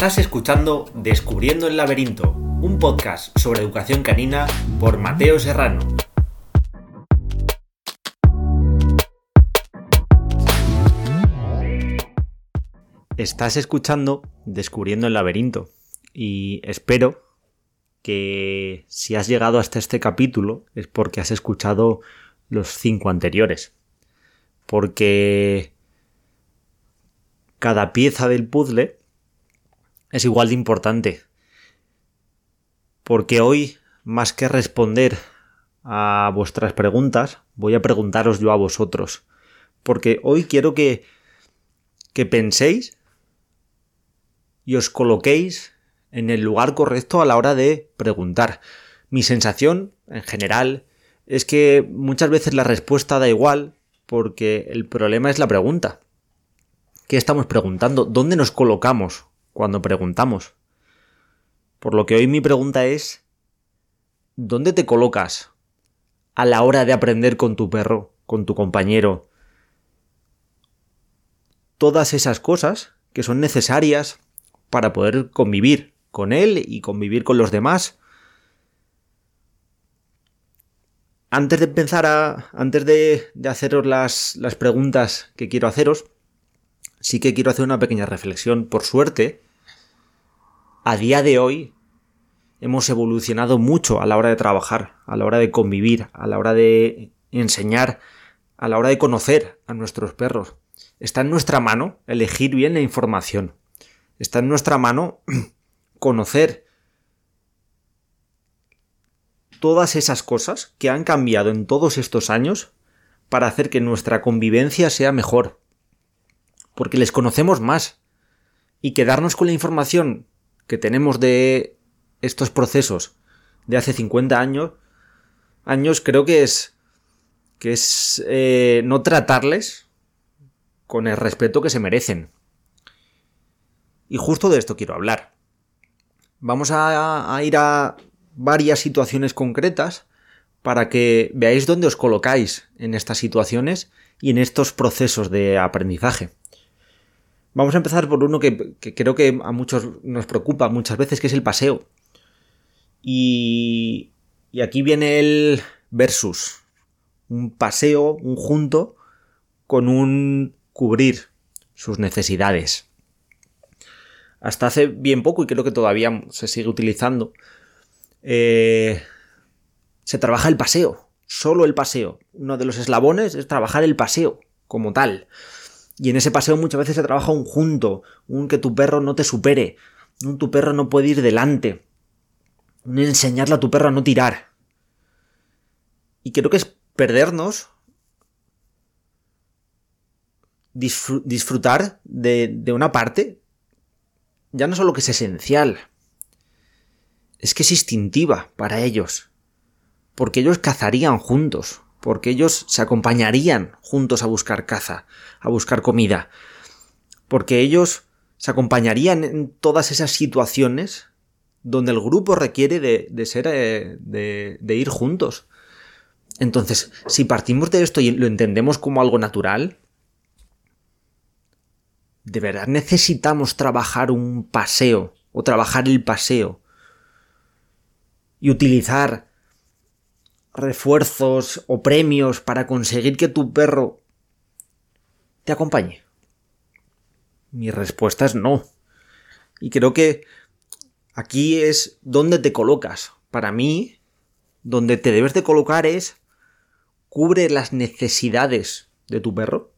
Estás escuchando Descubriendo el laberinto, un podcast sobre educación canina por Mateo Serrano. Estás escuchando Descubriendo el laberinto y espero que si has llegado hasta este capítulo es porque has escuchado los cinco anteriores. Porque cada pieza del puzzle es igual de importante. Porque hoy, más que responder a vuestras preguntas, voy a preguntaros yo a vosotros. Porque hoy quiero que, que penséis y os coloquéis en el lugar correcto a la hora de preguntar. Mi sensación, en general, es que muchas veces la respuesta da igual porque el problema es la pregunta. ¿Qué estamos preguntando? ¿Dónde nos colocamos cuando preguntamos? Por lo que hoy mi pregunta es, ¿dónde te colocas a la hora de aprender con tu perro, con tu compañero? Todas esas cosas que son necesarias para poder convivir con él y convivir con los demás. Antes de empezar a. antes de, haceros las, las preguntas que quiero haceros, sí que quiero hacer una pequeña reflexión. Por suerte, a día de hoy hemos evolucionado mucho a la hora de trabajar, a la hora de convivir, a la hora de enseñar, a la hora de conocer a nuestros perros. Está en nuestra mano elegir bien la información. Está en nuestra mano conocer todas esas cosas que han cambiado en todos estos años para hacer que nuestra convivencia sea mejor. Porque les conocemos más. Y quedarnos con la información que tenemos de estos procesos de hace 50 años, años creo que es que es eh, no tratarles con el respeto que se merecen. Y justo de esto quiero hablar. Vamos a, ir a varias situaciones concretas para que veáis dónde os colocáis en estas situaciones y en estos procesos de aprendizaje. Vamos a empezar por uno que, creo que a muchos nos preocupa muchas veces, que es el paseo. Y, y aquí viene el versus. Un paseo, un junto, con un cubrir sus necesidades hasta hace bien poco, y creo que todavía se sigue utilizando, eh, se trabaja el paseo, solo el paseo. Uno de los eslabones es trabajar el paseo como tal. Y en ese paseo muchas veces se trabaja un junto, un que tu perro no te supere, un tu perro no puede ir delante, un enseñarle a tu perro a no tirar. Y creo que es perdernos disfrutar de, de, una parte ya no solo que es esencial, es que es instintiva para ellos. Porque ellos cazarían juntos, porque ellos se acompañarían juntos a buscar caza, a buscar comida, porque ellos se acompañarían en todas esas situaciones donde el grupo requiere de, ser, eh, de, de ir juntos. Entonces, si partimos de esto y lo entendemos como algo natural, ¿De verdad necesitamos trabajar un paseo o trabajar el paseo? Y utilizar refuerzos o premios para conseguir que tu perro te acompañe. Mi respuesta es no. Y creo que aquí es donde te colocas. Para mí, donde te debes de colocar es cubre las necesidades de tu perro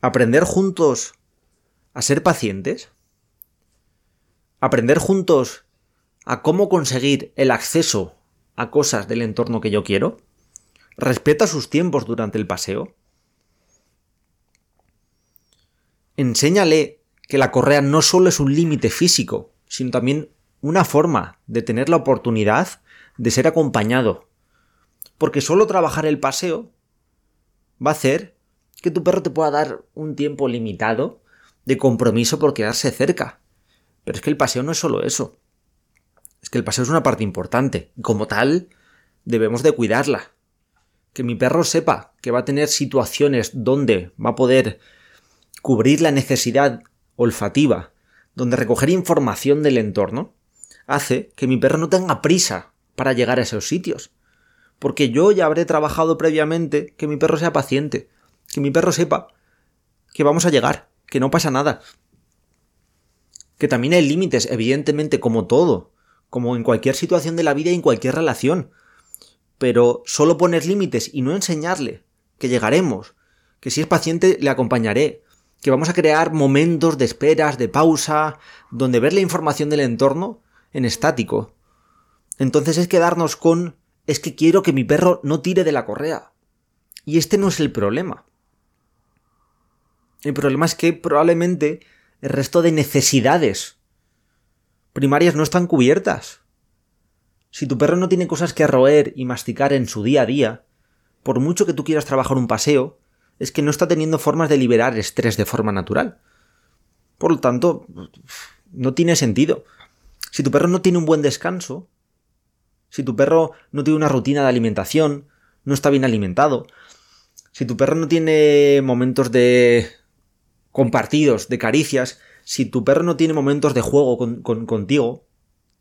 aprender juntos a ser pacientes, aprender juntos a cómo conseguir el acceso a cosas del entorno que yo quiero, respeta sus tiempos durante el paseo, enséñale que la correa no solo es un límite físico, sino también una forma de tener la oportunidad de ser acompañado. Porque solo trabajar el paseo va a hacer que tu perro te pueda dar un tiempo limitado de compromiso por quedarse cerca. Pero es que el paseo no es solo eso. Es que el paseo es una parte importante. Como tal, debemos de cuidarla. que mi perro sepa que va a tener situaciones donde va a poder cubrir la necesidad olfativa, donde recoger información del entorno, hace que mi perro no tenga prisa para llegar a esos sitios. Porque yo ya habré trabajado previamente que mi perro sea paciente, que mi perro sepa que vamos a llegar, que no pasa nada. Que también hay límites, evidentemente, como todo, como en cualquier situación de la vida y en cualquier relación. Pero solo poner límites y no enseñarle que llegaremos, que si es paciente le acompañaré, que vamos a crear momentos de esperas, de pausa, donde ver la información del entorno en estático. Entonces es quedarnos con es que quiero que mi perro no tire de la correa. Y este no es el problema. El problema es que probablemente el resto de necesidades primarias no están cubiertas. Si tu perro no tiene cosas que roer y masticar en su día a día, por mucho que tú quieras trabajar un paseo, es que no está teniendo formas de liberar estrés de forma natural. Por lo tanto, no tiene sentido. Si tu perro no tiene un buen descanso, si tu perro no tiene una rutina de alimentación, no está bien alimentado, si tu perro no tiene momentos de compartidos, de caricias, si tu perro no tiene momentos de juego contigo,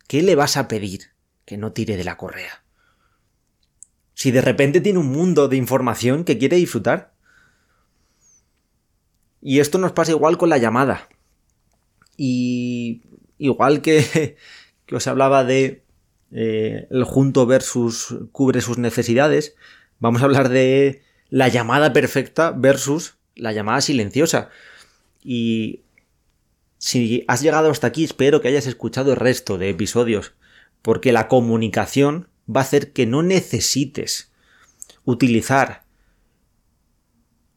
¿qué le vas a pedir que no tire de la correa? Si de repente tiene un mundo de información que quiere disfrutar. Y esto nos pasa igual con la llamada. Y igual que, que os hablaba de eh, el junto versus cubre sus necesidades, vamos a hablar de la llamada perfecta versus la llamada silenciosa. Y si has llegado hasta aquí, espero que hayas escuchado el resto de episodios, porque la comunicación va a hacer que no necesites utilizar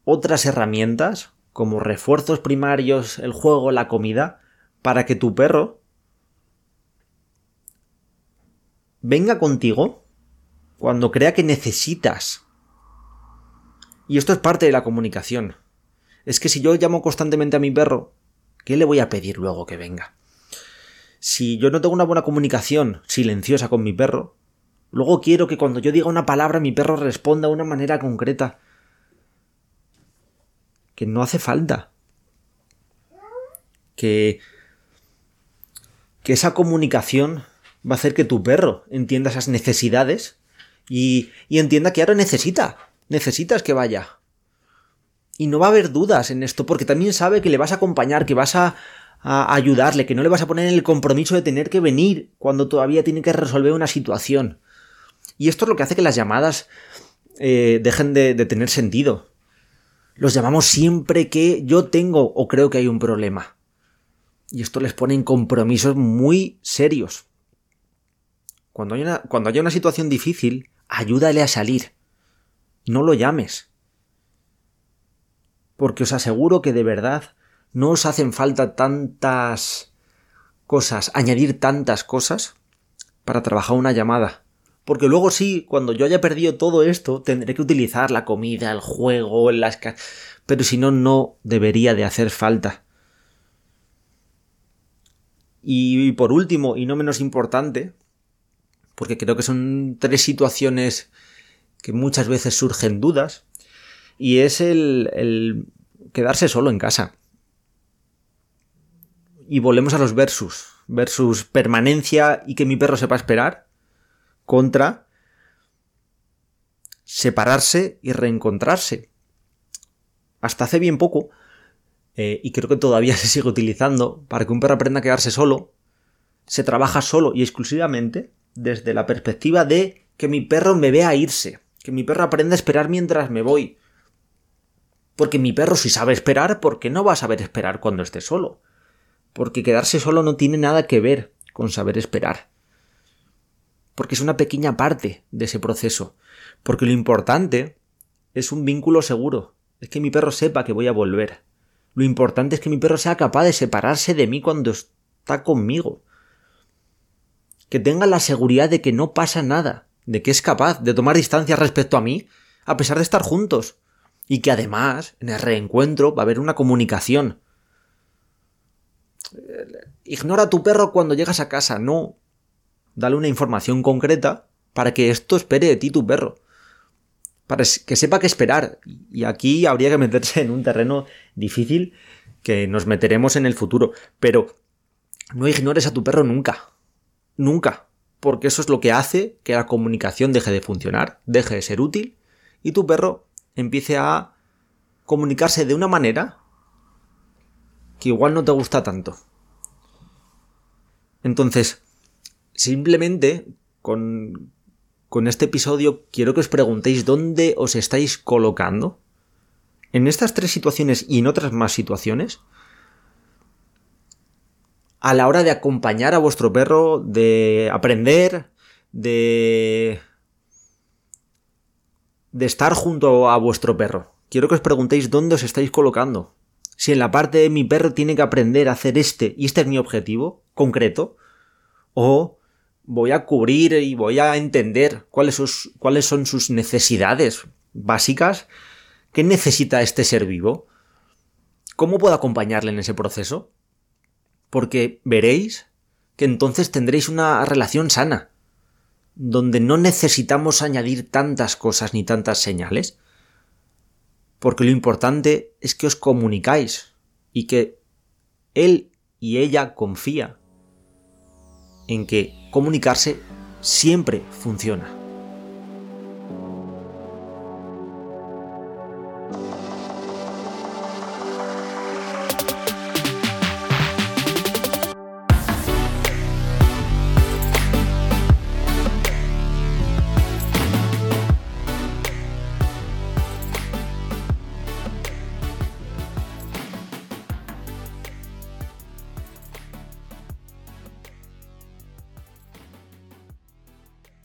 otras herramientas como refuerzos primarios, el juego, la comida, para que tu perro venga contigo cuando crea que necesitas. Y esto es parte de la comunicación. Es que si yo llamo constantemente a mi perro, ¿qué le voy a pedir luego que venga? Si yo no tengo una buena comunicación silenciosa con mi perro, luego quiero que cuando yo diga una palabra mi perro responda de una manera concreta. Que no hace falta. Que que esa comunicación va a hacer que tu perro entienda esas necesidades y, y entienda que ahora necesita, necesitas que vaya. Y no va a haber dudas en esto, porque también sabe que le vas a acompañar, que vas a, ayudarle, que no le vas a poner en el compromiso de tener que venir cuando todavía tiene que resolver una situación. Y esto es lo que hace que las llamadas eh, dejen de, tener sentido. Los llamamos siempre que yo tengo o creo que hay un problema. Y esto les pone en compromisos muy serios. Cuando, hay cuando haya una situación difícil, ayúdale a salir. No lo llames. Porque os aseguro que de verdad no os hacen falta tantas cosas, añadir tantas cosas para trabajar una llamada. Porque luego sí, cuando yo haya perdido todo esto, tendré que utilizar la comida, el juego, las... Pero si no, no debería de hacer falta. Y por último, y no menos importante, porque creo que son tres situaciones que muchas veces surgen dudas, y es el, el quedarse solo en casa. Y volvemos a los versus. Versus permanencia y que mi perro sepa esperar. Contra separarse y reencontrarse. Hasta hace bien poco eh, y creo que todavía se sigue utilizando, para que un perro aprenda a quedarse solo, se trabaja solo y exclusivamente desde la perspectiva de que mi perro me vea irse, que mi perro aprenda a esperar mientras me voy. Porque mi perro si sabe esperar, ¿por qué no va a saber esperar cuando esté solo? Porque quedarse solo no tiene nada que ver con saber esperar. Porque es una pequeña parte de ese proceso. Porque lo importante es un vínculo seguro. Es que mi perro sepa que voy a volver. Lo importante es que mi perro sea capaz de separarse de mí cuando está conmigo. Que tenga la seguridad de que no pasa nada, de que es capaz de tomar distancia respecto a mí, a pesar de estar juntos. Y que además, en el reencuentro, va a haber una comunicación. Ignora a tu perro cuando llegas a casa, no. Dale una información concreta para que esto espere de ti tu perro. para que sepa qué esperar. Y aquí habría que meterse en un terreno difícil que nos meteremos en el futuro. Pero no ignores a tu perro nunca. Nunca. Porque eso es lo que hace que la comunicación deje de funcionar, deje de ser útil y tu perro empiece a comunicarse de una manera que igual no te gusta tanto. Entonces, simplemente con, con este episodio quiero que os preguntéis dónde os estáis colocando. En estas tres situaciones y en otras más situaciones, a la hora de acompañar a vuestro perro, de aprender, de... de estar junto a vuestro perro. Quiero que os preguntéis dónde os estáis colocando. Si en la parte de mi perro tiene que aprender a hacer este y este es mi objetivo concreto, o voy a cubrir y voy a entender cuáles, son sus necesidades básicas, qué necesita este ser vivo, cómo puedo acompañarle en ese proceso, porque veréis que entonces tendréis una relación sana, donde no necesitamos añadir tantas cosas ni tantas señales, porque lo importante es que os comunicáis y que él y ella confía en que comunicarse siempre funciona.